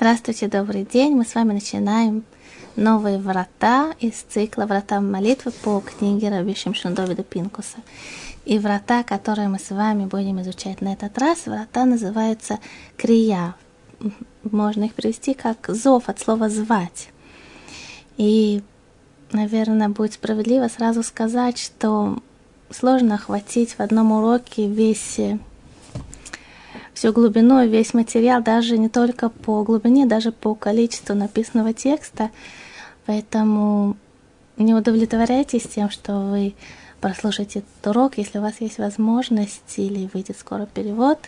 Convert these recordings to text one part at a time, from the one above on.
Здравствуйте, добрый день. Мы с вами начинаем новые врата из цикла «Врата молитвы» по книге Раби Шимшин Довида Пинкуса. И врата, которые мы с вами будем изучать на этот раз, врата называются крия. Можно их привести как зов от слова «звать». И, наверное, будет справедливо сразу сказать, что сложно охватить в одном уроке весь всю глубину, весь материал, даже не только по глубине, даже по количеству написанного текста. Поэтому не удовлетворяйтесь тем, что вы прослушаете этот урок, если у вас есть возможность, или выйдет скоро перевод,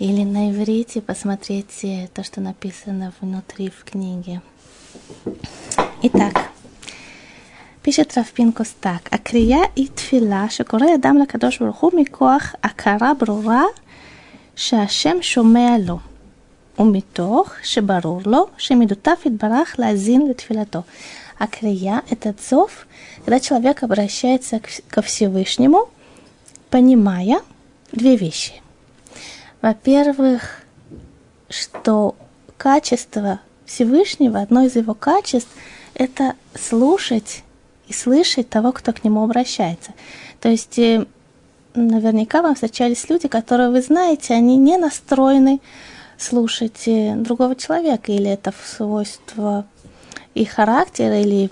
или на иврите посмотрите то, что написано внутри в книге. Итак, пишет Равпинкус так. Акрия и тфила, шакуре дам лакадош баруху микоах акара брура – שהשם שומע לו, ומתוך שברור לו שמידותיו יתברך להאזין לתפילתו. Акрия – это зов, когда человек обращается ко Всевышнему, понимая две вещи. Во-первых, что качество Всевышнего, одно из его качеств – это слушать и слышать того, кто к нему обращается. То есть э, наверняка вам встречались люди, которые вы знаете, они не настроены слушать э, другого человека, или это свойство их характера, или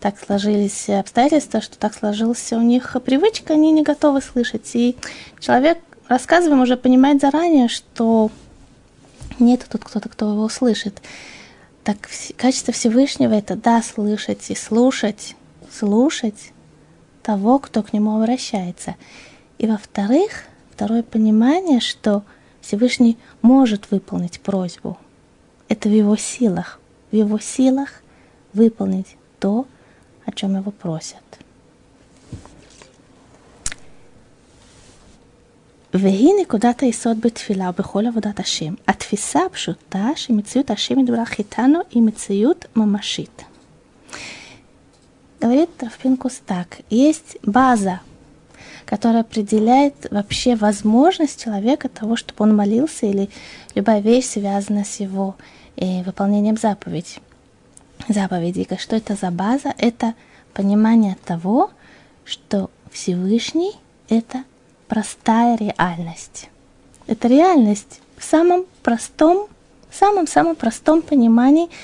так сложились обстоятельства, что так сложилась у них привычка, они не готовы слышать. И человек, рассказываем, уже понимает заранее, что нет тут кто-то, кто его услышит. Так качество Всевышнего это да, слышать и слушать, слушать того, кто к нему обращается. И во-вторых, второе понимание, что Всевышний может выполнить просьбу. Это в его силах. В его силах выполнить то, о чем его просят. והיא נקודת היסוד בתפילה ובכל עבודת השם. התפיסה הפשוטה שמציאות השם יתברך איתנו היא מציאות ממשית. Говорит Травпинкус так. Есть база, которая определяет вообще возможность человека того, чтобы он молился, или любая вещь связана с его э, выполнением заповедей. Заповедей. Что это за база? Это понимание того, что Всевышний – это простая реальность. Это реальность в самом простом, самом-самом простом понимании –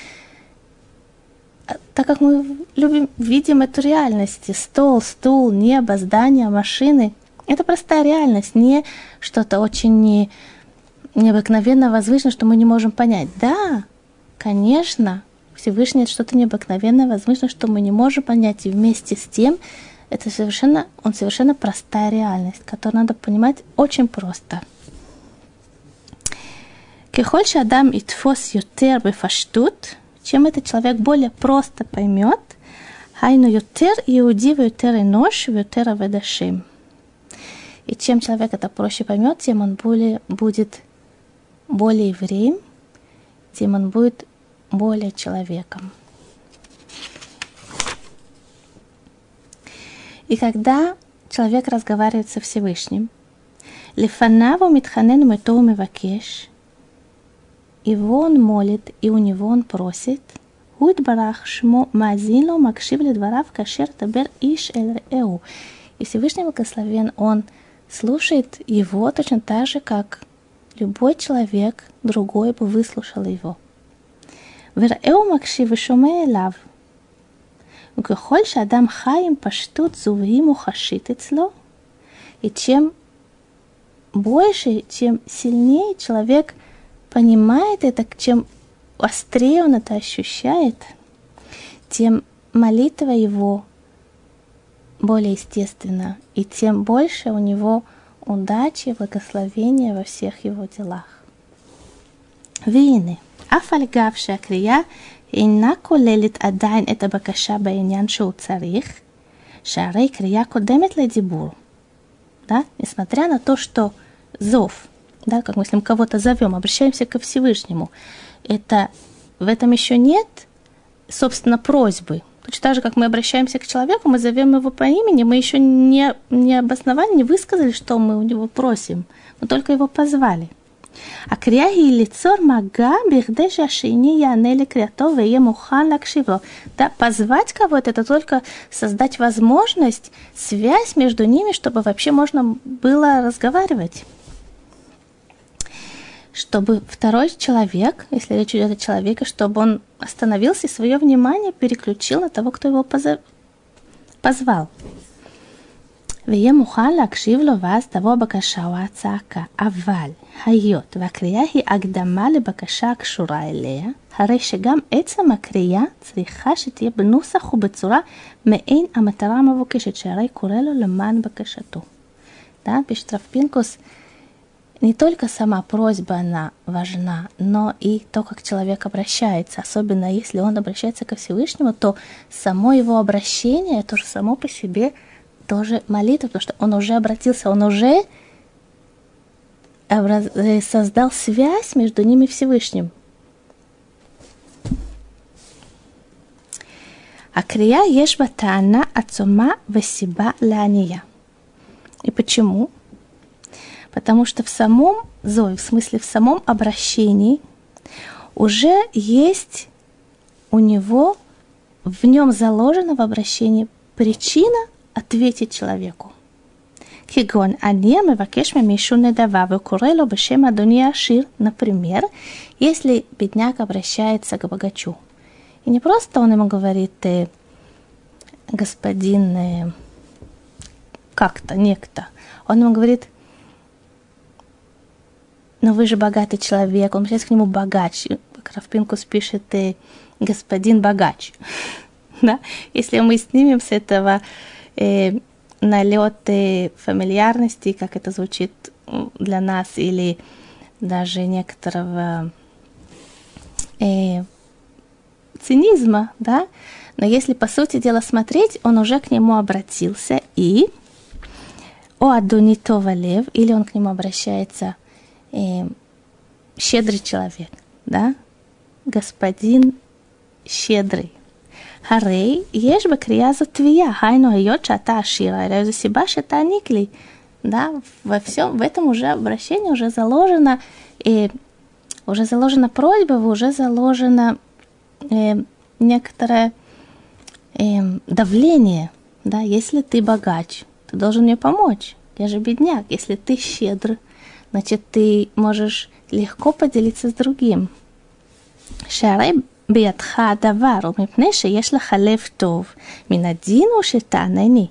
а, так как мы любим, видим эту реальность, стол, стул, небо, здание, машины, это простая реальность, не что-то очень не, необыкновенно возвышенное, что мы не можем понять. Да, конечно, Всевышний это что-то необыкновенное, возвышенное, что мы не можем понять, и вместе с тем это совершенно, он совершенно простая реальность, которую надо понимать очень просто. Кехольша адам и тфос ютер бефаштут – чем этот человек более просто поймет, хайну ютер иуди ютер энош ютер аведашим. И чем человек это проще поймет, тем он более, будет более евреем, тем он будет более человеком. И когда человек разговаривает со Всевышним, Лифанаву митханен метоу мивакеш – его он молит, и у него он просит. Худ барах шмо мазило макшив ледварав кашер табер иш эль эу. И Всевышний Благословен, он слушает его точно так же, как любой человек другой бы выслушал его. וראהו מקשיב ושומע אליו. וככל שאדם חי עם פשטות זוהי מוחשית אצלו, и чем больше, чем сильнее человек – понимает это, чем острее он это ощущает, тем молитва его более естественна, и тем больше у него удачи и благословения во всех его делах. והנה, אף על גב שהקריאה אינה כוללת עדיין את הבקשה בעניין שהוא צריך, שהרי קריאה קודמת לדיבור. Да? Несмотря на то, что зов – да, как мы, с ним кого-то зовем, обращаемся ко Всевышнему. Это в этом еще нет, собственно, просьбы. Точно так же, как мы обращаемся к человеку, мы зовем его по имени, мы еще не, не обосновали, не высказали, что мы у него просим. Мы только его позвали. А кряги или цор мага бихдеши ашини янели крятова и мухан лакшиво. Да, позвать кого-то, это только создать возможность, связь между ними, чтобы вообще можно было разговаривать Чтобы второй человек, если речь идет о человеке, чтобы он остановился и свое внимание переключил на того, кто его позов... позвал. ויהיה מוכן להקשיב לו ואז תבוא הבקשה או הצעקה. אבל היות והקריאה היא הקדמה לבקשה הקשורה אליה, הרי שגם עצם הקריאה צריכה שתהיה בנוסח ובצורה מעין המטרה המבוקשת, שהרי קורא לו למען בקשתו. Да, пишет Равпинкус, не только сама просьба, она важна, но и то, как человек обращается. Особенно если он обращается ко Всевышнему, то само его обращение, это же само по себе, тоже молитва, потому что он уже обратился, он уже э, создал связь между ним и Всевышним. А Акрия ешба таана ацума васиба лания. И почему? Потому что в самом зое, в смысле в самом обращении, уже есть у него, в нем заложена в обращении причина ответить человеку. כגון, אני מבקש ממישהו נדבה וקורא לו בשם אדוני העשיר, например, если бедняк обращается к богачу. И не просто он ему говорит, э, господин э, как-то, некто. Он ему говорит, но вы же богатый человек, он обращается к нему богач. Кравпинкус пишет, э, господин богач. да? Если мы снимем с этого э, налет э, фамильярности, как это звучит для нас, или даже некоторого э, цинизма, да, но если по сути дела смотреть, он уже к нему обратился и о Адунитова лев, или он к нему обращается э, щедрый человек, да, господин щедрый. הרי יש בקריאה הזאת תביעה, היינו היות שאתה עשיר, הרי זו סיבה שתעניק לי. Да, во всем, в этом уже обращении уже заложено, э, уже заложена просьба, уже заложено э, некоторое э, давление, да, если ты богач, ты должен мне помочь, я же бедняк, если ты щедр, значит, ты можешь легко поделиться с другим. שהרי בידך הדבר, ומפני שיש לך לב טוב, מן הדין הוא שתענני.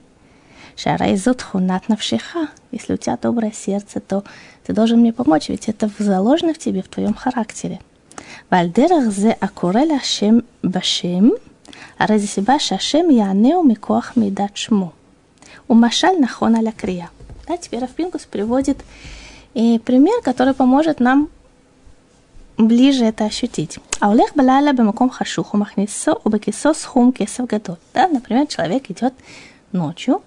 שהרי זו תכונת נפשך. Если у тебя доброе сердце, то ты должен мне помочь, ведь это заложено в тебе, в твоем характере. ועל דרך זה הקורא להשם בשם, הרי זו סיבה שהשם יענהו מכוח מידת שמו. ומשל נכון על הקריאה. Да, теперь Рафпинкус приводит и пример, который поможет нам ближе это ощутить. А улех балала бемаком хашуху махнисо убекисо схум кесов гадот. Да, например, человек идет ночью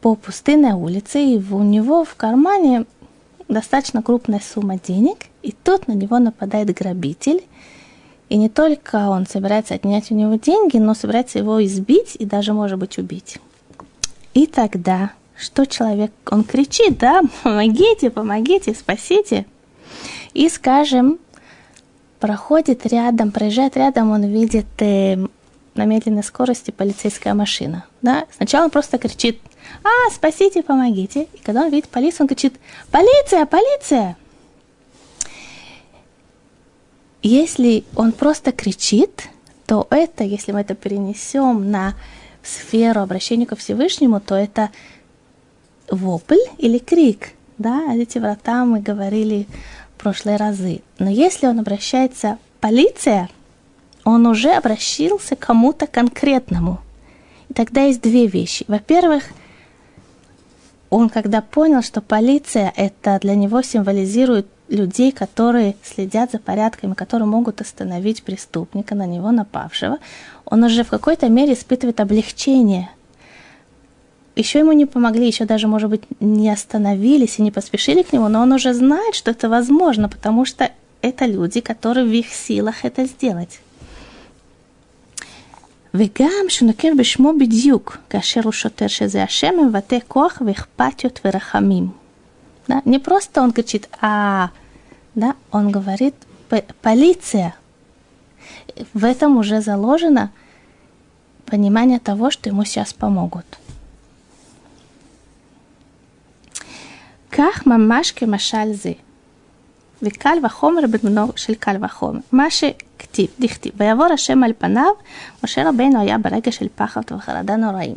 по пустынной улице, и у него в кармане достаточно крупная сумма денег, и тут на него нападает грабитель, и не только он собирается отнять у него деньги, но собирается его избить и даже, может быть, убить. И тогда, что человек, он кричит, да, помогите, помогите, спасите – и, скажем, проходит рядом, проезжает рядом, он видит э, на медленной скорости полицейская машина. Да? Сначала он просто кричит, а, спасите, помогите. И когда он видит полицию, он кричит, полиция, полиция! Если он просто кричит, то это, если мы это перенесем на сферу обращения ко Всевышнему, то это вопль или крик. Да, эти врата мы говорили прошлые разы. Но если он обращается полиция, он уже обращался к кому-то конкретному. И тогда есть две вещи. Во-первых, он когда понял, что полиция это для него символизирует людей, которые следят за порядками, которые могут остановить преступника, на него напавшего, он уже в какой-то мере испытывает облегчение – еще ему не помогли, еще даже, может быть, не остановились и не поспешили к нему, но он уже знает, что это возможно, потому что это люди, которые в их силах это сделать. וגם שנוקר בשמו בדיוק, כאשר הוא שוטר שזה השם מבטא כוח ואכפתיות ורחמים. Да? Не просто он кричит, а да, он говорит полиция. В этом уже заложено понимание того, что ему сейчас помогут. כך ממש כמשל זה. וקל וחומר בדמנו של קל וחומר. מה שכתיב, דכתיב, ויעבור השם על פניו, משה רבנו היה ברגע של פחד וחרדה נוראים.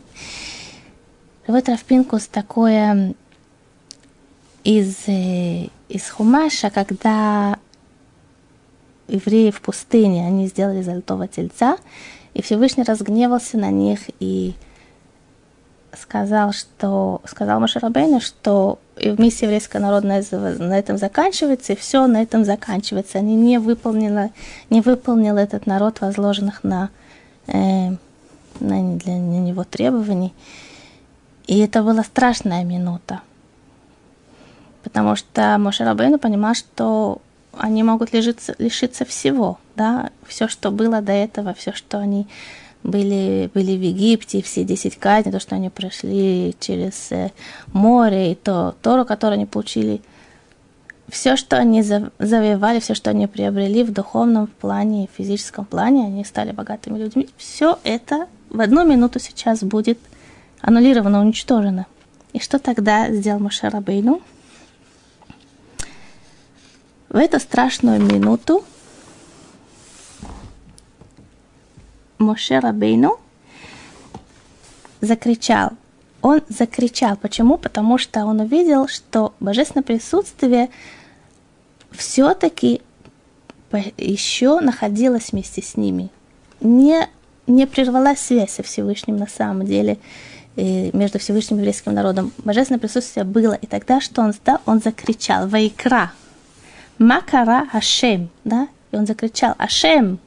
Вот Равпинкус такое из, из Хумаша, когда евреи в пустыне, они сделали золотого тельца, и Всевышний разгневался на них и сказал, что сказал Машарабейну, что миссия еврейского народа на этом заканчивается, и все на этом заканчивается. Они не выполнили, не выполнил этот народ возложенных на, э, на, для, него требований. И это была страшная минута, потому что Мошерабейну понимал, что они могут лишиться, лишиться всего, да, все, что было до этого, все, что они были, были в Египте, все 10 казней, то, что они прошли через э, море, и то Тору, которую они получили, все, что они завоевали, все, что они приобрели в духовном плане, в физическом плане, они стали богатыми людьми, все это в одну минуту сейчас будет аннулировано, уничтожено. И что тогда сделал Моше Рабейну? В эту страшную минуту Моше Рабейну закричал. Он закричал. Почему? Потому что он увидел, что божественное присутствие все-таки еще находилось вместе с ними. Не, не прервалась связь со Всевышним на самом деле между Всевышним и еврейским народом. Божественное присутствие было. И тогда что он сделал? Он закричал «Вайкра!» «Макара Ашем!» да? И он закричал «Ашем!»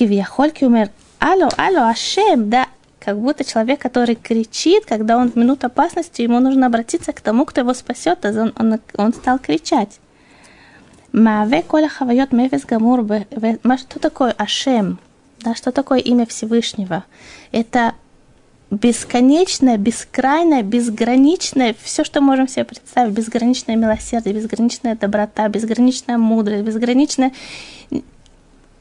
Кивьяхоль умер «Алло, алло, Ашем!» Да, как будто человек, который кричит, когда он в минуту опасности, ему нужно обратиться к тому, кто его спасет, а он, он, он стал кричать. Маве коля хавайот мефис гамур Что такое Ашем? Да, что такое имя Всевышнего? Это бесконечное, бескрайное, безграничное, все, что можем себе представить, безграничное милосердие, безграничная доброта, безграничная мудрость, безграничная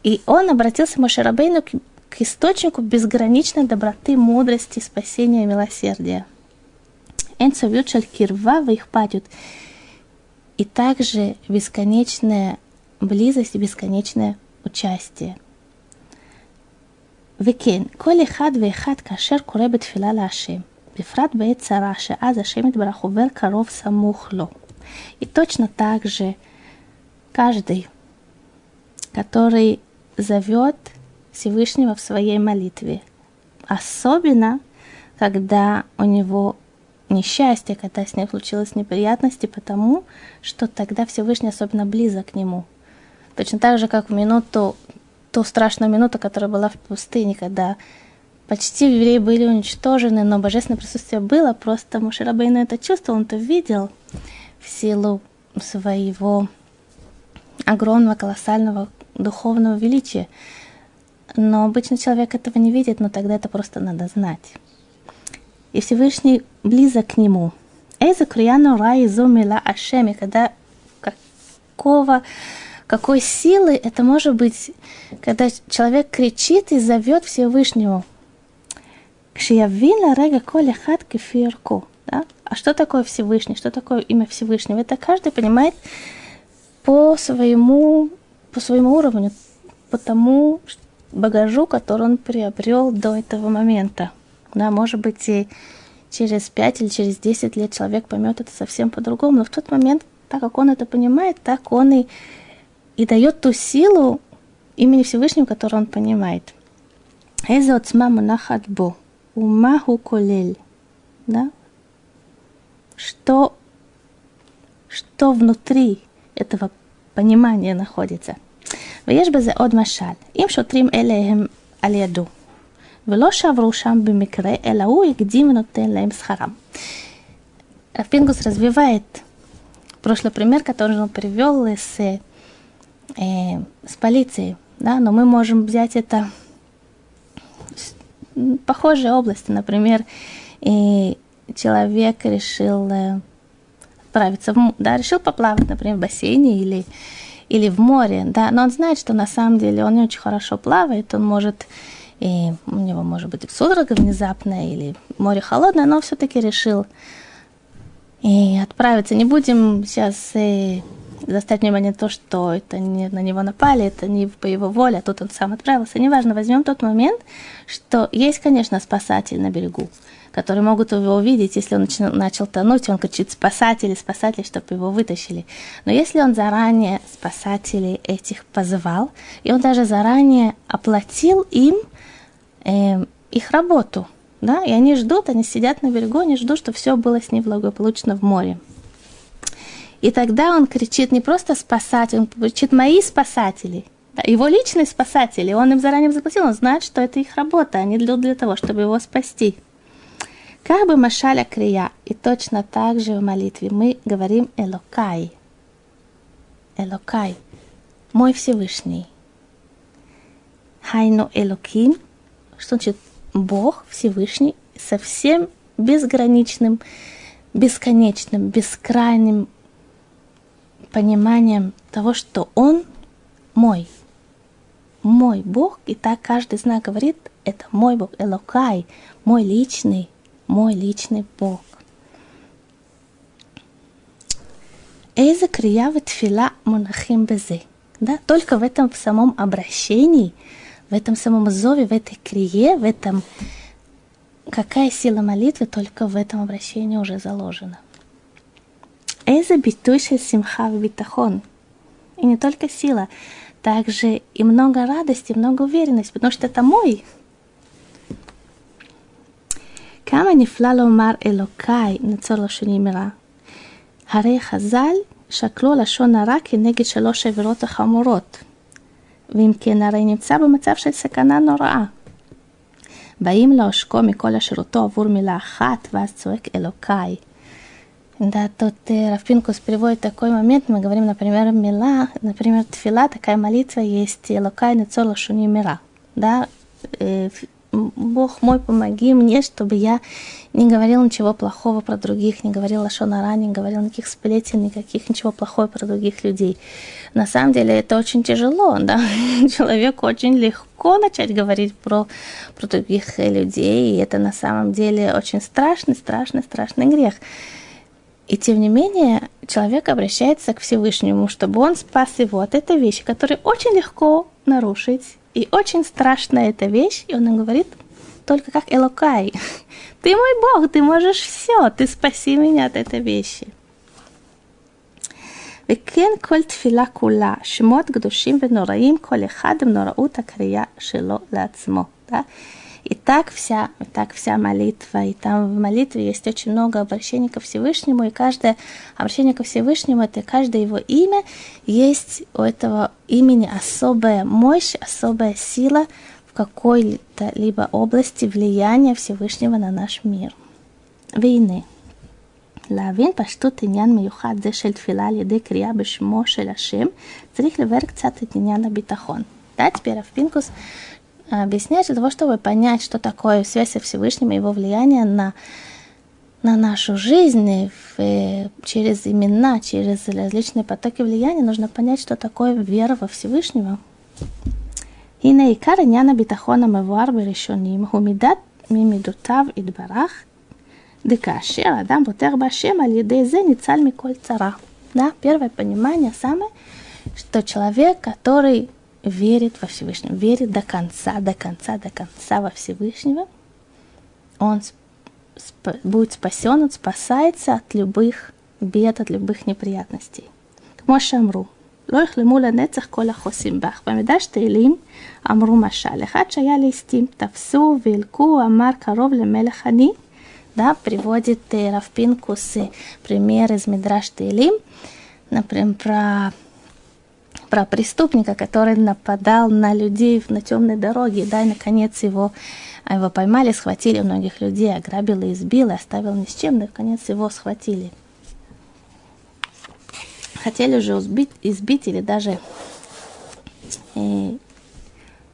и он обратился Мошерабейну к, к источнику безграничной доброты, мудрости, спасения и милосердия. Энцовют кирва в их падют. И также бесконечная близость и бесконечное участие. וכן, כל אחד ואחד כאשר קורא בתפילה להשם, בפרט בעת צרה, שאז השם יתברך עובר קרוב סמוך לו. И точно так же каждый, который зовет Всевышнего в своей молитве. Особенно, когда у него несчастье, когда с ним случилось неприятности, потому что тогда Всевышний особенно близок к нему. Точно так же, как в минуту, ту страшную минуту, которая была в пустыне, когда почти евреи были уничтожены, но божественное присутствие было, просто Мушарабейну это чувствовал, он это видел в силу своего огромного, колоссального духовного величия. Но обычно человек этого не видит, но тогда это просто надо знать. И Всевышний близок к нему. Эйза крияну рай зумила ашеми, когда какого, какой силы это может быть, когда человек кричит и зовет Всевышнему. Кшиявина рега коля хат кефирку. Да? А что такое Всевышний? Что такое имя Всевышнего? Это каждый понимает по своему по своему уровню, по тому багажу, который он приобрел до этого момента. Да, может быть, и через 5 или через 10 лет человек поймет это совсем по-другому, но в тот момент, так как он это понимает, так он и, и дает ту силу имени Всевышнего, которую он понимает. Эза от маму нахатбо, умаху колель. Да? Что, что внутри этого понимание находится. ויש בזה עוד משל, אם שוטרים אלה הם על ידו, ולא שעברו שם במקרה, אלא הוא הקדים ונותן להם שכרם. Рафингус развивает прошлый пример, который он привел с, э, с полицией, да, но мы можем взять это похожие области, например, и человек решил э, отправиться в, да, решил поплавать, например, в бассейне или, или в море, да, но он знает, что на самом деле он не очень хорошо плавает, он может, и у него может быть судорога внезапная или море холодное, но все-таки решил и отправиться. Не будем сейчас заставить внимание то, что это не на него напали, это не по его воле, а тут он сам отправился. Неважно, возьмем тот момент, что есть, конечно, спасатель на берегу, которые могут его увидеть, если он начал, начал тонуть, он кричит «спасатели, спасатели», чтобы его вытащили. Но если он заранее спасателей этих позывал, и он даже заранее оплатил им э, их работу – да, и они ждут, они сидят на берегу, они ждут, что все было с ним благополучно в море. И тогда он кричит не просто спасатель, он кричит «мои спасатели», его личные спасатели, он им заранее заплатил, он знает, что это их работа, они для, для того, чтобы его спасти. Как бы Машаля Крия, и точно так же в молитве мы говорим Элокай. Элокай, мой Всевышний. Хайну Элоким, что значит Бог Всевышний совсем безграничным, бесконечным, бескрайним пониманием того, что Он мой, мой Бог, и так каждый знак говорит, это мой Бог, Элокай, мой личный, мой личный Бог. Эйза крия тфила монахим безе. Да, только в этом самом обращении – в этом самом зове, в этой крие, в этом... Какая сила молитвы только в этом обращении уже заложена. Эза битуйши симха битахон. И не только сила, также и много радости, много уверенности, потому что это мой. כמה נפלא לומר אלוקיי נצור לו שנאמרה. הרי חז"ל שקלו לשון הרע כנגד שלוש עבירות החמורות. ואם כן, הרי נמצא במצב של סכנה נוראה. באים לעושקו מכל השירותו עבור מילה אחת, ваз צועק אלוקיי. Да, тут э, Равпинкус приводит такой момент, мы говорим, например, мила, например, тфила, такая молитва есть, элокай нецола шуни мира, да, э, Бог мой, помоги мне, чтобы я не говорил ничего плохого про других, не говорил о Шонара, не говорил никаких сплетен, никаких ничего плохого про других людей. На самом деле это очень тяжело, да, человеку очень легко начать говорить про, про других людей, и это на самом деле очень страшный, страшный, страшный грех. И тем не менее, человек обращается к Всевышнему, чтобы он спас его от этой вещи, которую очень легко нарушить и очень страшная эта вещь, и он им говорит, только как Элокай, ты мой Бог, ты можешь все, ты спаси меня от этой вещи. וכן כל תפילה כולה, שמות קדושים ונוראים, כל אחד עם נוראות הקריאה שלו לעצמו. Да? И так вся, и так вся молитва. И там в молитве есть очень много обращений ко Всевышнему, и каждое обращение ко Всевышнему, это каждое его имя, есть у этого имени особая мощь, особая сила в какой-то либо области влияния Всевышнего на наш мир. Войны. להבין פשטות עניין מיוחד זה של תפילה על ידי קריאה בשמו של השם, צריך לבאר קצת את עניין הביטחון. Да, теперь Авпинкус Э, объясняет для того, чтобы понять, что такое связь со Всевышним и его влияние на, на нашу жизнь в, э, через имена, через различные потоки влияния, нужно понять, что такое вера во Всевышнего. И на икар няна битахона мавуар решоним хумидат мимидутав идбарах декашер адам бутер башем алидезе ницаль миколь цара. Да, первое понимание самое, что человек, который верит во Всевышнего, верит до конца, до конца, до конца во Всевышнего, он сп- будет спасен, он спасается от любых бед, от любых неприятностей. כמו שאמרו, לא יחלמו לנצח כל החוסים בך. במדרש תהילים אמרו משל, אחד שהיה ליסטים, תפסו והלקו, אמר קרוב למלך אני. Да, приводит Равпинкус пример из Мидраш Тейлим, например, про про преступника, который нападал на людей на темной дороге, да, и наконец его, его поймали, схватили многих людей, ограбил и избил, и оставил ни с чем, наконец его схватили. Хотели уже избить, избить или даже э,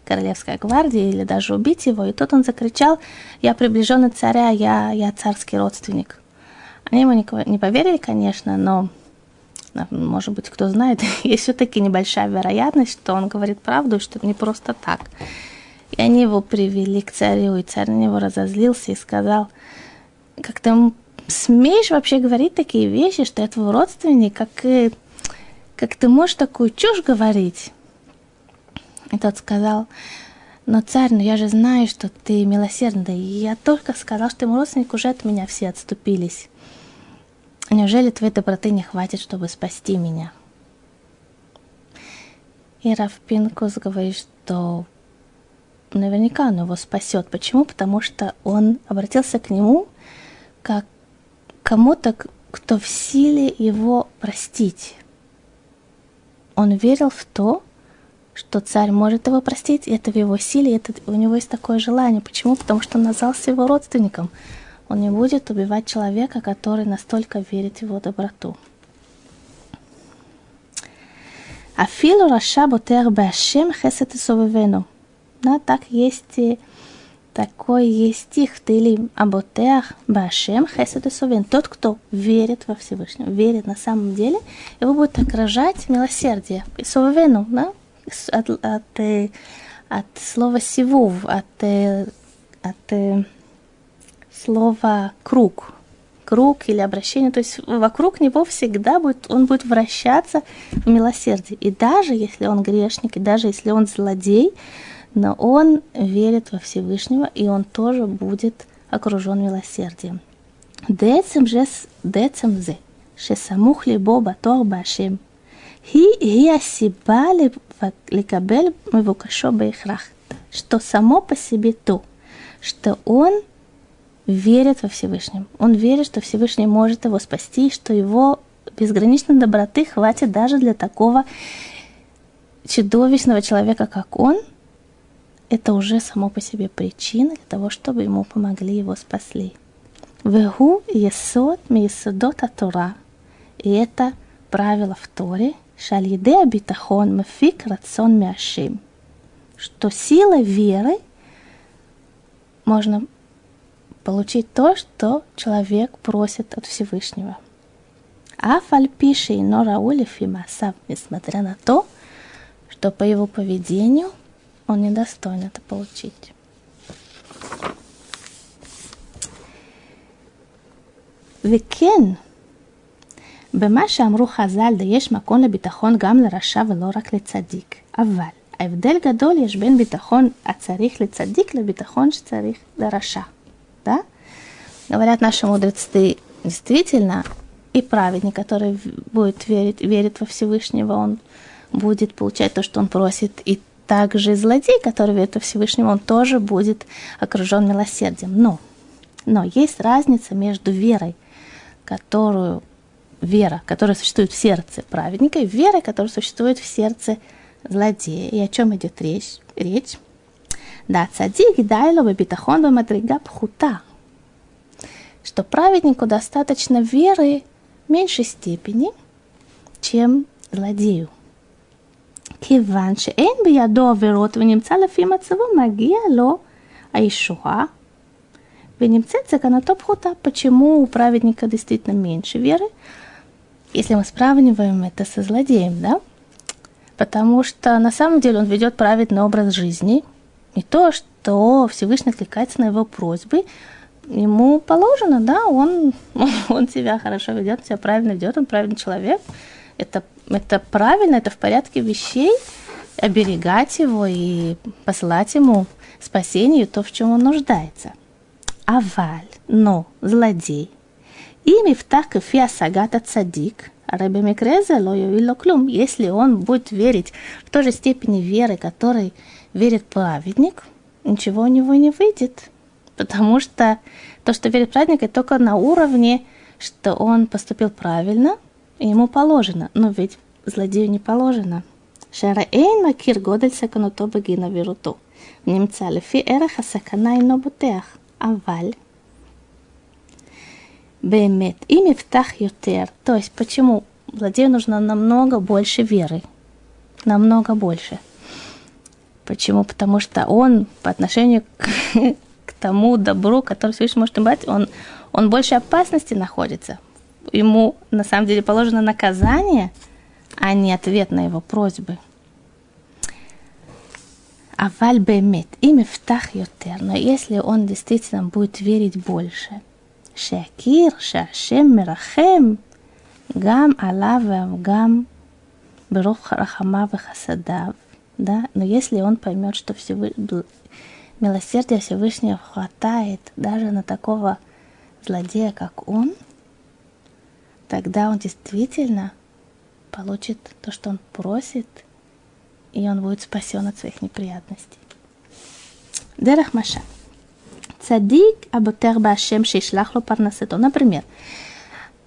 королевская гвардия, или даже убить его, и тут он закричал, я приближенный царя, я, я царский родственник. Они ему не поверили, конечно, но, может быть, кто знает, есть все-таки небольшая вероятность, что он говорит правду, что не просто так. И они его привели к царю, и царь на него разозлился и сказал, как ты смеешь вообще говорить такие вещи, что я твой родственник, как, как ты можешь такую чушь говорить? И тот сказал, но царь, ну я же знаю, что ты милосердный. Я только сказал, что ему родственник, уже от меня все отступились. Неужели твоей доброты не хватит, чтобы спасти меня? И Равпинкус говорит, что наверняка он его спасет. Почему? Потому что он обратился к нему как кому-то, кто в силе его простить. Он верил в то, что царь может его простить, это в его силе, это, у него есть такое желание. Почему? Потому что он назвался его родственником. Он не будет убивать человека, который настолько верит в его доброту. Афилу раша ботер башем хесет и Да, так есть такой есть стих в Тилим Аботеах Башем Хесед Совен. Тот, кто верит во Всевышнего, верит на самом деле, его будет окружать милосердие. И Совену, да? От, от, э, от слова сивув, от, э, от слово «круг», круг или обращение, то есть вокруг него всегда будет, он будет вращаться в милосердии. И даже если он грешник, и даже если он злодей, но он верит во Всевышнего, и он тоже будет окружен милосердием. Децем же децем зе, самух ли боба тор башем. Хи ги асиба ликабель мивукашо бейхрах. Что само по себе то, что он – верит во Всевышнем. Он верит, что Всевышний может его спасти, что его безграничной доброты хватит даже для такого чудовищного человека, как он – это уже само по себе причина для того, чтобы ему помогли, его спасли. Вегу есот миесодот Тора. И это правило в Торе, шальиде абитахон мефик рацион мяшим, что сила веры можно получить то, что человек просит от Всевышнего. А фальпиши и нора улифимасав, несмотря на то, что по его поведению – он не достоин это получить. וכן, במה שאמרו חז"ל, יש מקום לביטחון גם לרשע ולא רק לצדיק. אבל ההבדל גדול יש בין ביטחון הצריך לצדיק לביטחון שצריך לרשע. Да? Говорят наши мудрецы, действительно, и праведник, который будет верить, верит во Всевышнего, он будет получать то, что он просит, и также злодей, который верит во Всевышнего, он тоже будет окружен милосердием. Но, но есть разница между верой, которую вера, которая существует в сердце праведника, и верой, которая существует в сердце злодея. И о чем идет речь? речь? Да, цадик дайло битахон бамадрига пхута. Что праведнику достаточно веры в меньшей степени, чем злодею. כיוון שאין בידו עבירות ונמצא לפי מצבו, מגיע לו הישועה ונמצאת סכנתו пхута. Почему у праведника действительно меньше веры, если мы сравниваем это со злодеем, да? Потому что на самом деле он ведет праведный образ жизни, и то, что Всевышний откликается на его просьбы, ему положено, да, он, он себя хорошо ведет, себя правильно ведет, он правильный человек, это это правильно, это в порядке вещей, оберегать его и посылать ему спасение, то, в чем он нуждается. Аваль, но злодей. Ими в так фиа сагата цадик, Раби Микрезе ло клюм. Если он будет верить в той же степени веры, которой верит праведник, ничего у него не выйдет. Потому что то, что верит праведник, это только на уровне, что он поступил правильно, и ему положено. Но ведь злодею не положено. Шараэйн макир годель сакануто багина вируту. Немца лефи эраха сакана и нобутеах. Аваль. Бемет. И мифтах ютер. То есть почему злодею нужно намного больше веры? Намного больше. Почему? Потому что он по отношению к, к тому добру, который Всевышний может им он он больше опасности находится. Ему на самом деле положено наказание, а не ответ на его просьбы. Аваль бемет, имя втах йотер, но если он действительно будет верить больше, шакир, шашем, мирахем, гам алав гам беров рахама хасадав, да, но если он поймет, что Всевышний, милосердия Всевышнего хватает даже на такого злодея, как он, тогда он действительно получит то, что он просит, и он будет спасен от своих неприятностей. Дерах Маша. Цадик аботер башем шишлахло парнасето. Например,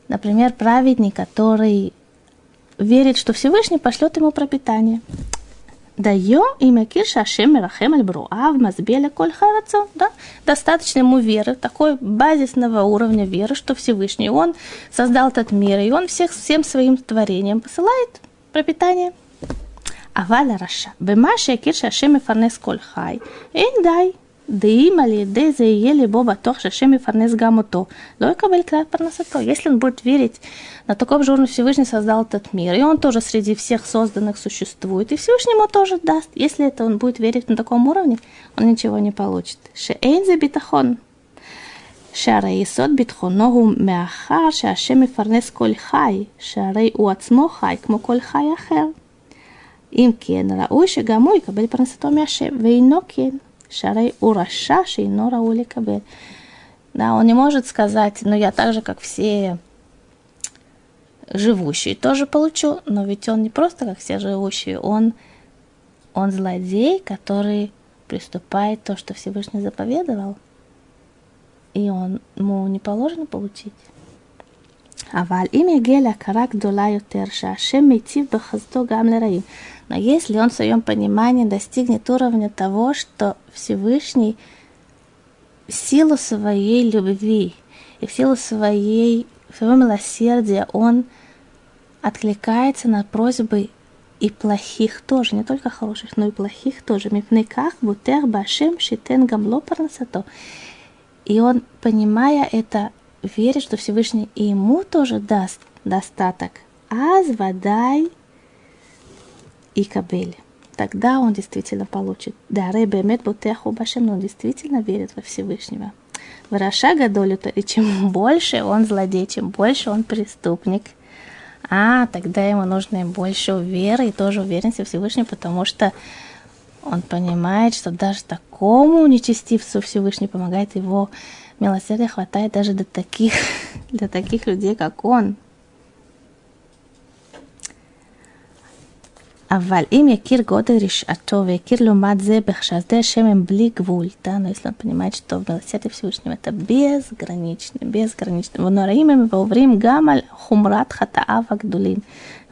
например, праведник, который верит, что Всевышний пошлет ему пропитание. Даем имя Кирша Ашем Мерахем Аль-Бруав Мазбеля Коль Харацо. Да? Достаточно ему веры, такой базисного уровня веры, что Всевышний, он создал этот мир, и он всех, всем своим творением посылает пропитание. Аваля Раша. Бемаша Кирша Ашем Мефарнес Коль Хай. Дай. דאם על ידי זה יהיה ליבו בטוח שהשם יפרנס גם אותו, לא יקבל כלל פרנסתו. Если он будет верить на таком же уровне Всевышний создал этот мир, и он тоже среди всех созданных существует, и Всевышний ему тоже даст. Если это он будет верить на таком уровне, он ничего не получит. שאין זה ביטחון. שהרי יסוד ביטחונו הוא מאחר שהשם מפרנס כל חי, שהרי הוא עצמו חי כמו כל חי אחר. אם כן, ראוי שגם הוא יקבל פרנסתו מהשם, ואינו כן. Шарей ураша шейно раули кабель. Да, он не может сказать, но я так же, как все живущие, тоже получу. Но ведь он не просто как все живущие, он, он злодей, который приступает то, что Всевышний заповедовал. И он, ему не положено получить. אבל אם יגיע להכרה גדולה יותר שהשם מיטיב בחסדו גם לרעים, но если он в своем понимании достигнет уровня того, что Всевышний в силу своей любви и в силу своей, своего милосердия он откликается на просьбы и плохих тоже, не только хороших, но и плохих тоже. Мипнеках бутер башем шитен гамло. И он, понимая это, верит, что Всевышний и ему тоже даст достаток. Аз водай и кабель. Тогда он действительно получит. Да, Ребемет Бутеху Башем, он действительно верит во Всевышнего. Враша Гадолю, и чем больше он злодей, чем больше он преступник, а тогда ему нужно больше веры и тоже уверенности в Всевышнем, потому что он понимает, что даже такому нечестивцу Всевышний помогает, его милосердия хватает даже до таких, для таких людей, как он. אבל אם יכיר גודל רשעתו ויכיר לעומת זה בחסדי השם הם בלי גבול, да, но если он понимает, что милосердие Всевышнего это безгранично, безгранично, ונוראים הם ועוברים גם על חומרת חטאיו הגדולים,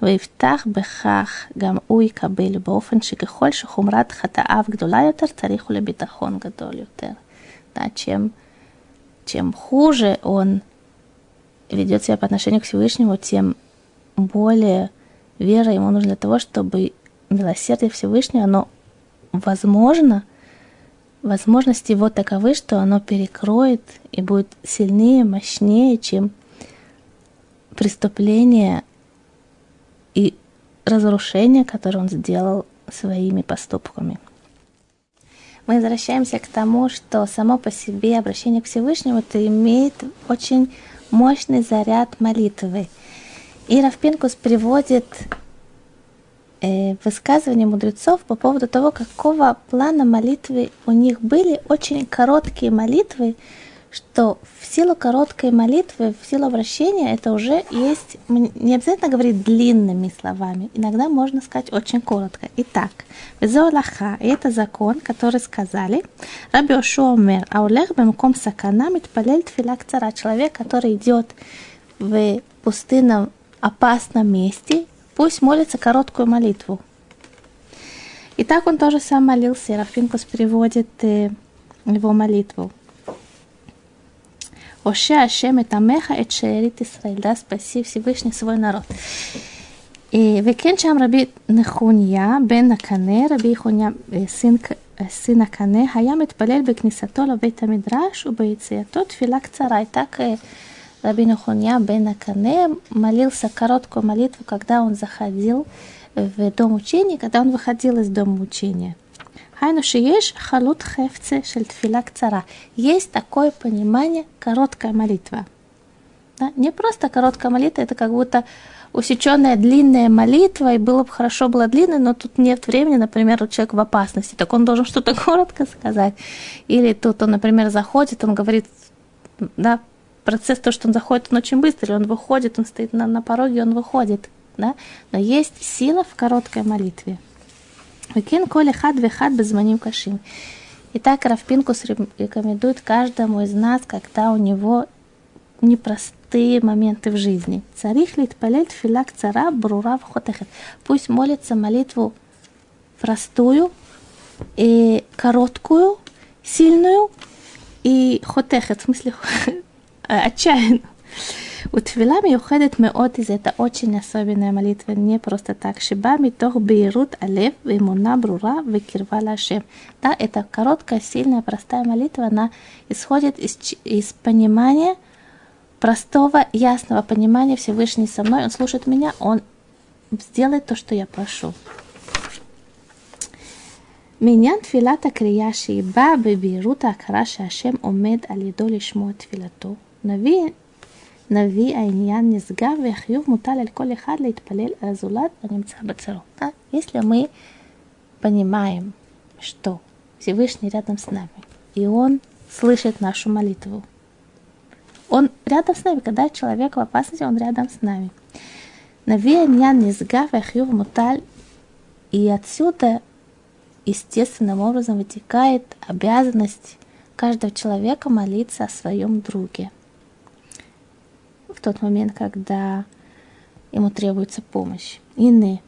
ויפתח בכך גם הוא יקבל, באופן שככל שחומרת חטאיו גדולה יותר, צריך הוא לביטחון גדול יותר. Да, чем, чем хуже он ведет себя по отношению к Всевышнему, тем более Вера ему нужна для того, чтобы милосердие Всевышнего, оно возможно, возможности его таковы, что оно перекроет и будет сильнее, мощнее, чем преступление и разрушение, которое он сделал своими поступками. Мы возвращаемся к тому, что само по себе обращение к Всевышнему это имеет очень мощный заряд молитвы – и Равпинкус приводит э, высказывания мудрецов по поводу того, какого плана молитвы у них были очень короткие молитвы, что в силу короткой молитвы, в силу обращения, это уже есть, не обязательно говорить длинными словами, иногда можно сказать очень коротко. Итак, Лаха, и это закон, который сказали, Раби Ошуомер, Аулех бемком сакана митпалель тфиля цара, человек, который идет в пустынном опасном месте, пусть молится короткую молитву. И так он тоже сам молился, и Рафинкус переводит э, его молитву. Оше Ашем это меха эт шеерит Исраиль, да, спаси Всевышний свой народ. И векен раби Нехунья бен Накане, раби Нехунья э, сын, э, сын Накане, хаям этпалель бекнисато лавейт амидраш, убейцеято тфила кцара. И так Рабин Хунья бен Акане молился короткую молитву, когда он заходил в дом учения, когда он выходил из дома учения. Хайну шиеш халут хефце шельтфила кцара. Есть такое понимание короткая молитва. Да? Не просто короткая молитва, это как будто усеченная длинная молитва, и было бы хорошо, было длинной, но тут нет времени, например, человек в опасности, так он должен что-то коротко сказать. Или тут он, например, заходит, он говорит, да, процесс, то, что он заходит, он очень быстрый, он выходит, он стоит на, на пороге, он выходит, да, но есть сила в короткой молитве. Викин коли хад вехад безманим кашим. Итак, Равпинкус рекомендует каждому из нас, когда у него непростые моменты в жизни. Царих литпалель филак цара брура вхотехет. Пусть молится молитву простую, и короткую, сильную и хотехет, в смысле отчаянно. У твила миухедет меотиз – это очень особенная молитва, не просто так. Шиба митох бейрут алев вимуна брура векирва лашем. Да, это короткая, сильная, простая молитва, она исходит из, из понимания, простого, ясного понимания Всевышний со мной, он слушает меня, он сделает то, что я прошу. Минян тфилата крияши ба бебирута акараша ашем омед алидоли шмо тфилату. נביא, נביא העניין נשגב והחיוב מוטל על כל אחד להתפלל על הזולת הנמצא בצרו. Да? Если мы понимаем, что Всевышний рядом с нами, и Он слышит нашу молитву, Он рядом с нами, когда человек в опасности, Он рядом с нами. Навия ньян низгав ахюв муталь, и отсюда естественным образом вытекает обязанность каждого человека молиться о своем друге. в тот момент, когда ему требуется помощь. Ины.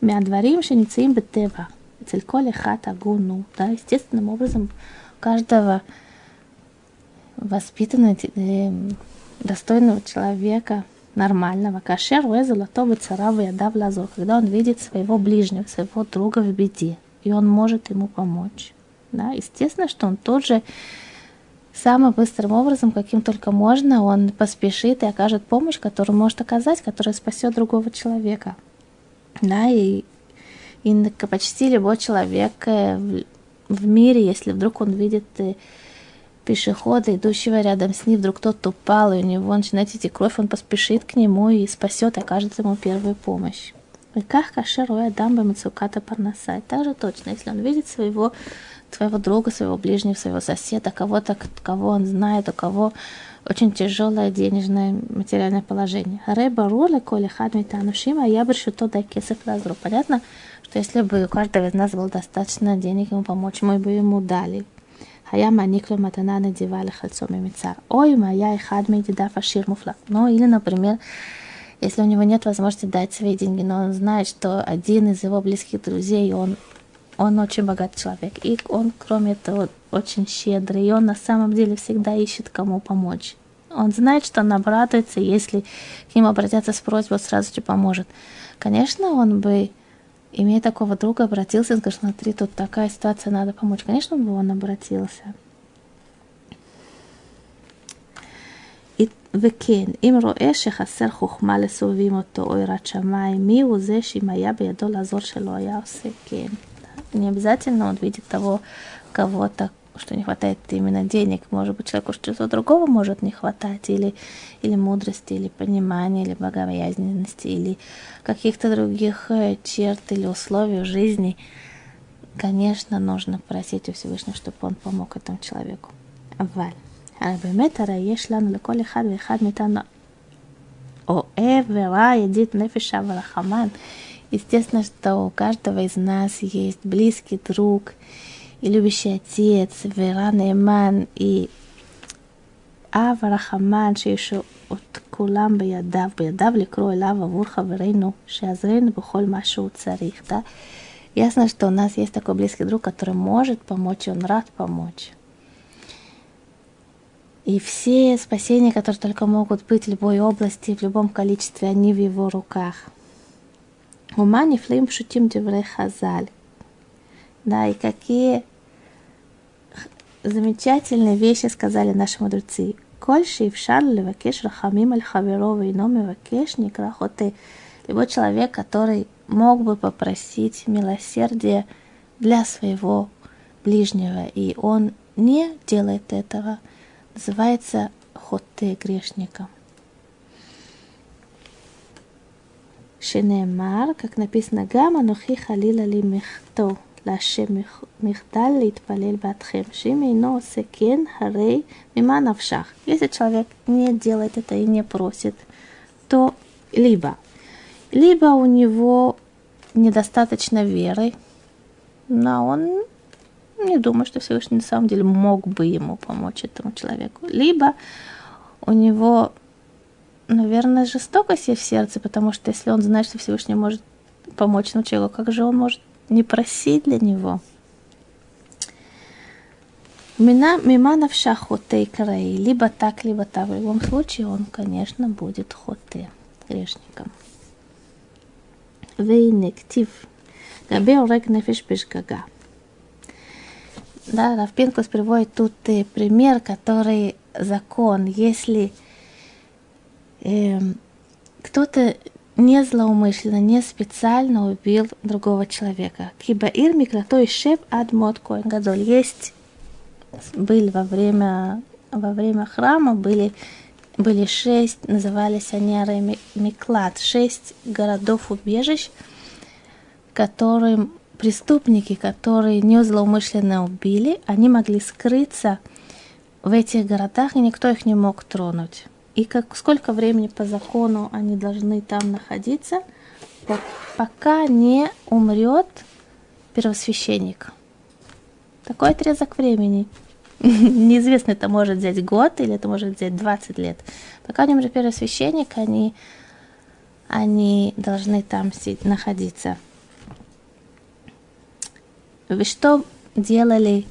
Мядварим шеницеим бетева. Цельколи хата гуну. Да, естественным образом каждого воспитанного, э, достойного человека, нормального. Кашер золотого царава ядав лазор, когда он видит своего ближнего, своего друга в беде и он может ему помочь. Да? Естественно, что он тот же самым быстрым образом, каким только можно, он поспешит и окажет помощь, которую может оказать, которая спасет другого человека. Да, и, и почти любой человек э, в, мире, если вдруг он видит э, пешехода, идущего рядом с ним, вдруг кто-то упал, и у него начинает идти кровь, он поспешит к нему и спасет, и окажет ему первую помощь. Как кашер дамба мацуката парнаса. Также точно, если он видит своего, своего друга, своего ближнего, своего соседа, кого-то, кого он знает, у кого очень тяжелое денежное материальное положение. Рэба руля коли хадмитанушима, я бы что дай кесов лазру. Понятно, что если бы у каждого из нас было достаточно денег ему помочь, мы бы ему дали. היה מעניק לו מתנה נדיבה לחלצו ממצר. אוי, מה היה אחד מידידיו עשיר מופלג. Ну, или, например, если у него нет возможности дать свои деньги, но он знает, что один из его близких друзей, он, он очень богатый человек, и он, кроме этого, очень щедрый, и он на самом деле всегда ищет, кому помочь. Он знает, что он обрадуется, если к нему обратятся с просьбой, он сразу же поможет. Конечно, он бы, имея такого друга, обратился и сказал, смотри, тут такая ситуация, надо помочь. Конечно, он бы он обратился. וכן, אם רואה שחסר חוכמה לסובבים אותו או יראת שמיים, מי הוא זה שאם היה בידו לעזור שלא היה עושה כן. Не обязательно он видит того кого-то, что не хватает именно денег. Может быть, человеку что-то другого может не хватать, или, или мудрости, или понимания, или богобоязненности, или каких-то других э, черт или условий в жизни. Конечно, нужно просить у Всевышнего, чтобы он помог этому человеку. Валь. הרי באמת הרי יש לנו לכל אחד ואחד מאיתנו אוהב ורע, ידיד נפש ורחמן. Естественно, что у каждого из нас есть близкий друг и любящий отец, Вера Нейман и אב הרחמן שיש את כולם בידיו, בידיו לקרוא אליו עבור חברינו, שיעזרנו בכל מה שהוא צריך, да? Ясно, что у нас есть такой близкий друг, который может помочь, и он рад помочь. И все спасения, которые только могут быть в любой области, в любом количестве, они в его руках. Ума нефлим шутим деврей хазаль. Да, и какие замечательные вещи сказали наши мудрецы. Коль шиевшар левакеш рахамим аль хаверова и номевакеш некрахоты. Любой человек, который мог бы попросить милосердия для своего ближнего, и он не делает этого, называется хоте грешником. שנאמר, как написано, גם אנוכי חלילה לי מחתו להשם מחדל להתפלל בעדכם, שאם אינו עושה כן, הרי ממה נפשך? Если человек не делает это и не просит, то либо, либо у него недостаточно веры, но он не думает, что Всевышний на самом деле мог бы ему помочь этому человеку. Либо у него наверное, жестокость есть в сердце, потому что если он знает, что Всевышний может помочь этому человеку, как же он может не просить для него? Мина, миманов хоте караи. Либо так, либо так. В любом случае он, конечно, будет хоте, грешником. Вейнектив. Габе орек нефиш бешгага. Да, Равпинкус приводит тут пример, который закон, если Эм, кто-то не злоумышленно, не специально убил другого человека. Киба ир микратой шеп ад мод гадоль. Есть, были во время, во время храма, были, были шесть, назывались они Миклад, шесть городов-убежищ, которым преступники, которые не злоумышленно убили, они могли скрыться в этих городах, и никто их не мог тронуть и как, сколько времени по закону они должны там находиться, пока не умрет первосвященник. Такой отрезок времени. Неизвестно, это может взять год или это может взять 20 лет. Пока не умрет первосвященник, они, они должны там находиться. Вы что делали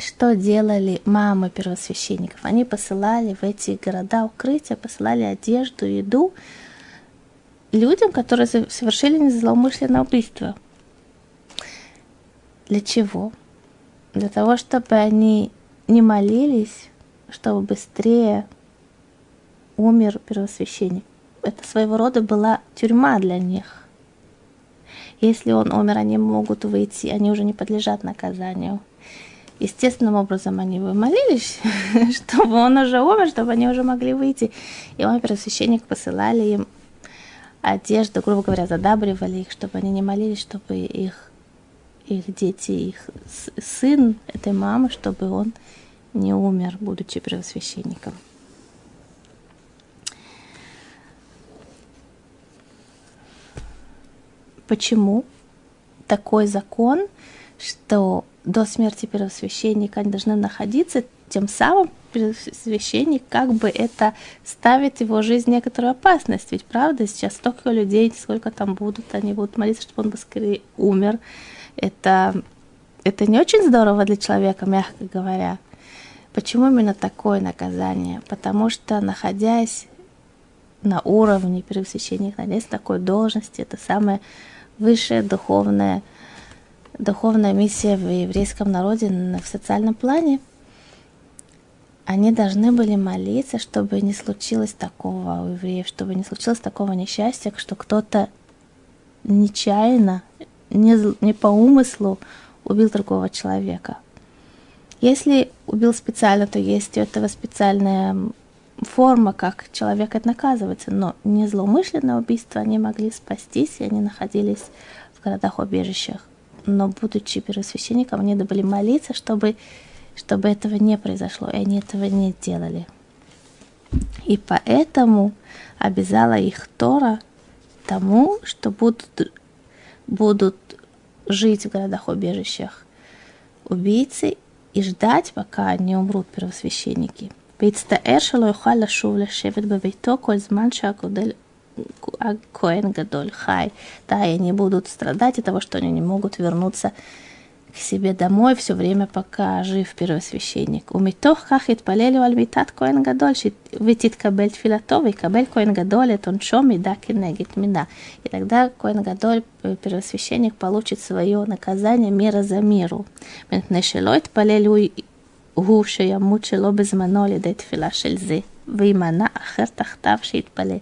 что делали мамы первосвященников? Они посылали в эти города укрытия, посылали одежду, еду людям, которые совершили незлоумышленное убийство. Для чего? Для того, чтобы они не молились, чтобы быстрее умер первосвященник. Это своего рода была тюрьма для них. Если он умер, они могут выйти, они уже не подлежат наказанию естественным образом они бы молились, чтобы он уже умер, чтобы они уже могли выйти. И он, первосвященник, посылали им одежду, грубо говоря, задабривали их, чтобы они не молились, чтобы их, их дети, их сын этой мамы, чтобы он не умер, будучи первосвященником. Почему такой закон, что до смерти первосвященника они должны находиться, тем самым первосвященник как бы это ставит его жизнь некоторую опасность. Ведь правда, сейчас столько людей, сколько там будут, они будут молиться, чтобы он быстрее умер. Это, это не очень здорово для человека, мягко говоря. Почему именно такое наказание? Потому что, находясь на уровне первосвященника, находясь в такой должности, это самое высшее духовное духовная миссия в еврейском народе в социальном плане, они должны были молиться, чтобы не случилось такого у евреев, чтобы не случилось такого несчастья, что кто-то нечаянно, не, не по умыслу убил другого человека. Если убил специально, то есть у этого специальная форма, как человек это наказывается, но не злоумышленное убийство, они могли спастись, и они находились в городах-убежищах но будучи первосвященником, они были молиться, чтобы, чтобы этого не произошло, и они этого не делали. И поэтому обязала их Тора тому, что будут, будут жить в городах-убежищах убийцы и ждать, пока они умрут первосвященники. Ведь стаэр шело юхаля шувля шевет бавейто коль шакудель Коэн Гадоль Хай. Да, и они будут страдать от того, что они не могут вернуться к себе домой все время, пока жив первосвященник. У митох кахит полелю аль митат коэн гадоль, витит кабель тфилатов, и кабель коэн гадоль, это он шо мида кенегит мида. И тогда коэн гадоль, э, первосвященник, получит свое наказание мера за меру. Ментнешелойт полелю הוא שימות שלא בזמנו על ידי תפילה של זה, וימנע אחר תחתיו שיתפלל.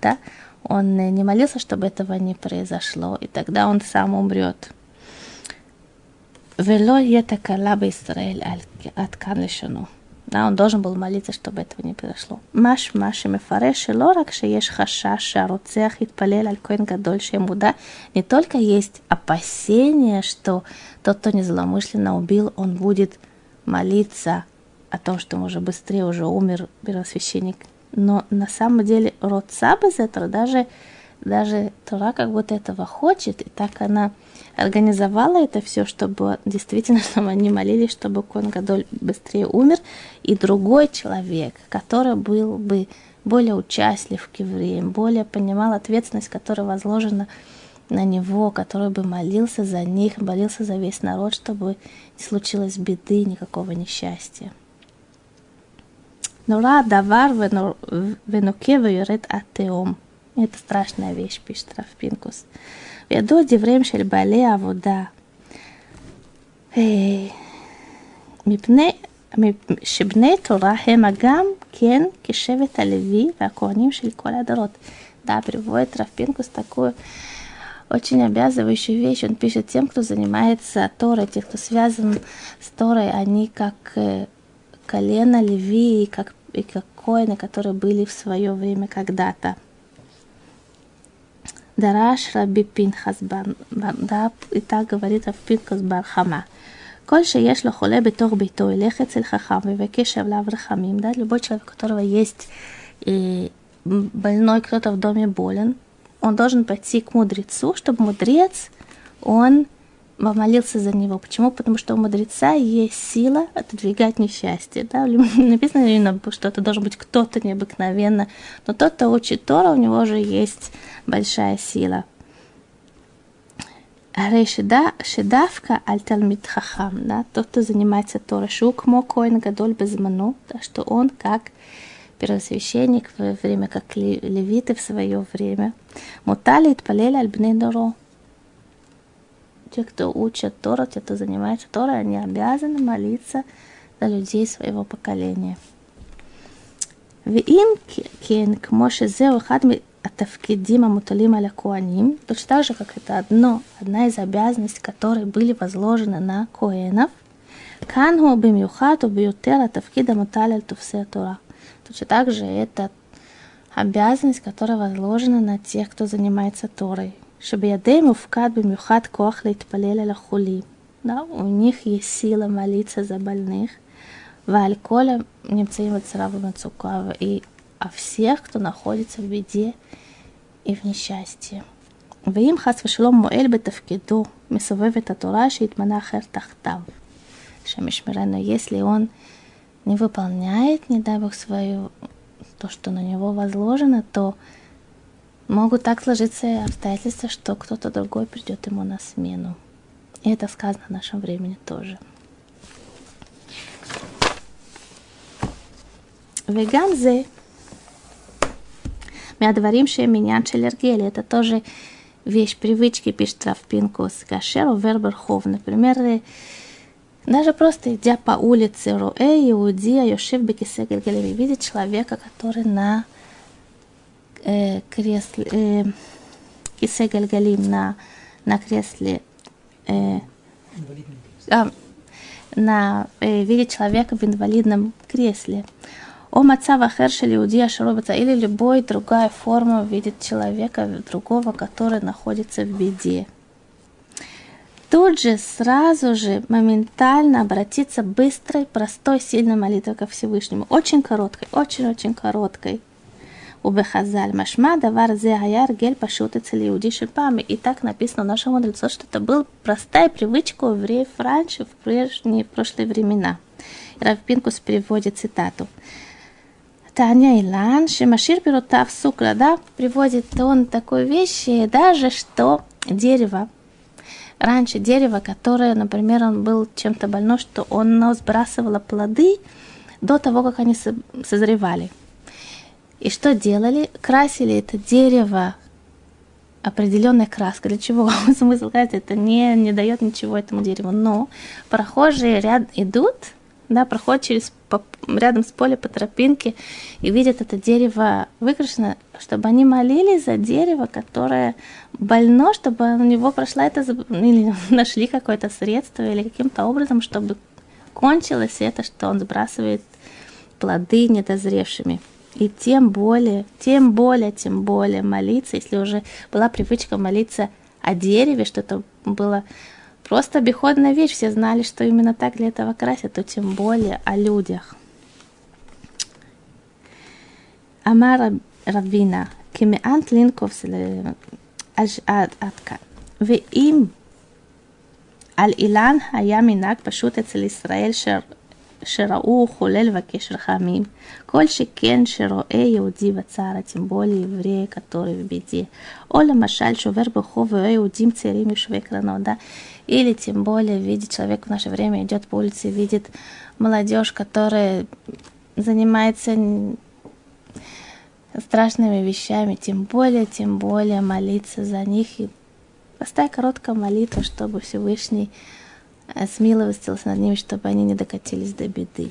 да, он не молился, чтобы этого не произошло, и тогда он сам умрет. Вело етакалаба Исраэль аткан лишену. Да, он должен был молиться, чтобы этого не произошло. Маш маши Лорак, ло рак шееш хашаш аруцех итпалель аль коин гадоль шемуда. Не только есть опасение, что тот, кто незломышленно убил, он будет молиться о том, что он уже быстрее уже умер первосвященник но на самом деле род этого даже, даже Тура как будто этого хочет, и так она организовала это все, чтобы действительно, чтобы они молились, чтобы Кон Гадоль быстрее умер, и другой человек, который был бы более участлив к евреям, более понимал ответственность, которая возложена на него, который бы молился за них, молился за весь народ, чтобы не случилось беды, никакого несчастья. Нура давар венуке вюрет атеом. Это страшная вещь, пишет Рафпинкус. וידוע דבריהם של בעלי העבודה, מפני שבני תורה הם גם כן כשבט הלוי והכהנים של כל הדורות. Да, приводит Рафпинкус такую очень обязывающую вещь. Он пишет тем, кто занимается Торой, тех, кто связан с Торой, они как колено Леви, как, и как коины, которые были в свое время когда-то. דרש רבי פנחס בנדב, איתה גברית רב פנחס בר חמה. כל שיש לו חולה בתוך ביתו, ילך אצל חכם ויבקש עליו רחמים. Да, любой человек, у которого есть э, больной, кто-то в доме болен, он должен пойти к мудрецу, чтобы мудрец, он молился за него. Почему? Потому что у мудреца есть сила отодвигать несчастье. Да? Написано именно, что это должен быть кто-то необыкновенно. Но тот, кто учит Тора, у него же есть большая сила. Решида, шедавка альталмит хахам, да, тот, кто занимается Торой, шук мокоин гадоль безману, да, что он как первосвященник в время, как левиты в свое время, муталит и тпалели альбны доро, те, кто учат Тору, те, кто занимается Торой, они обязаны молиться за людей своего поколения. ואם כן, כמו שזהו אחד התפקידים המוטלים על הכהנים, точно так же, как это одно, одна из обязанностей, которые были возложены на коэнов, כאן הוא במיוחד וביותר התפקיד המוטל על תופסי התורה. Точно так же это обязанность, которая возложена на тех, кто занимается Торой. שבידיהם מופקד במיוחד כוח להתפלל על החולים. Да, у них есть сила молиться за больных. ועל כל הנמצאים בצרה ובמצוקה, и о всех, кто находится в беде и в несчастье. ואם חס ושלום מועל בתפקידו, מסובב את התורה שהתמנה אחר תחתיו. Шамишмирена, если он не выполняет, не дай Бог, свое, то, что на него возложено, то Могут так сложиться обстоятельства, что кто-то другой придет ему на смену. И это сказано в нашем времени тоже. Веганзе. Мядварим меня шелергели. Это тоже вещь привычки, пишет Равпинку с Гашеру Верберхов. Например, э, даже просто идя по улице Руэ, Иудия, Йошив, Бекисе, Гельгелеви, видит человека, который на э, кресле, э, кисе гальгалим на, на кресле, э, а, на, э, видит человека в инвалидном кресле. О мацава хершели иудия шаробата или любой другая форма видит человека другого, который находится в беде. Тут же, сразу же, моментально обратиться быстрой, простой, сильной молитвой ко Всевышнему. Очень короткой, очень-очень короткой. Убехазаль машма давар зе аяр гель пашут и цели шипами. И так написано нашему нашем что это была простая привычка у евреев раньше, в прежние прошлые времена. Равпинкус приводит цитату. Таня Илан, Шимашир Берутав Сукра, да, приводит он такую вещь, и даже что дерево, раньше дерево, которое, например, он был чем-то больно, что оно сбрасывало плоды до того, как они созревали. И что делали? Красили это дерево определенной краской. Для чего? Смысл сказать, это не, не дает ничего этому дереву. Но прохожие ряд идут, да, проходят через по, рядом с полем по тропинке и видят это дерево выкрашено, чтобы они молились за дерево, которое больно, чтобы у него прошла это, или нашли какое-то средство, или каким-то образом, чтобы кончилось это, что он сбрасывает плоды недозревшими. И тем более, тем более, тем более молиться, если уже была привычка молиться о дереве, что это было просто обиходная вещь, все знали, что именно так для этого красят, то тем более о людях. אמר רבינה, כי מעט לינקופס עד כאן. ואם על אילן היה מנהג פשוט אצל ישראל שר, שראו חולה לבקש רחמים, כל שכן שרואה יהודי בצער, тем более еврея, который в беде. או למשל שובר ברחוב ורואה יהודים צעירים יושבי קרנות, да? Или тем более видит человек в наше время идет по улице, видит молодежь, которая занимается страшными вещами, тем более, тем более молиться за них и простая короткая молитва, чтобы Всевышний смилостился над ними, чтобы они не докатились до беды.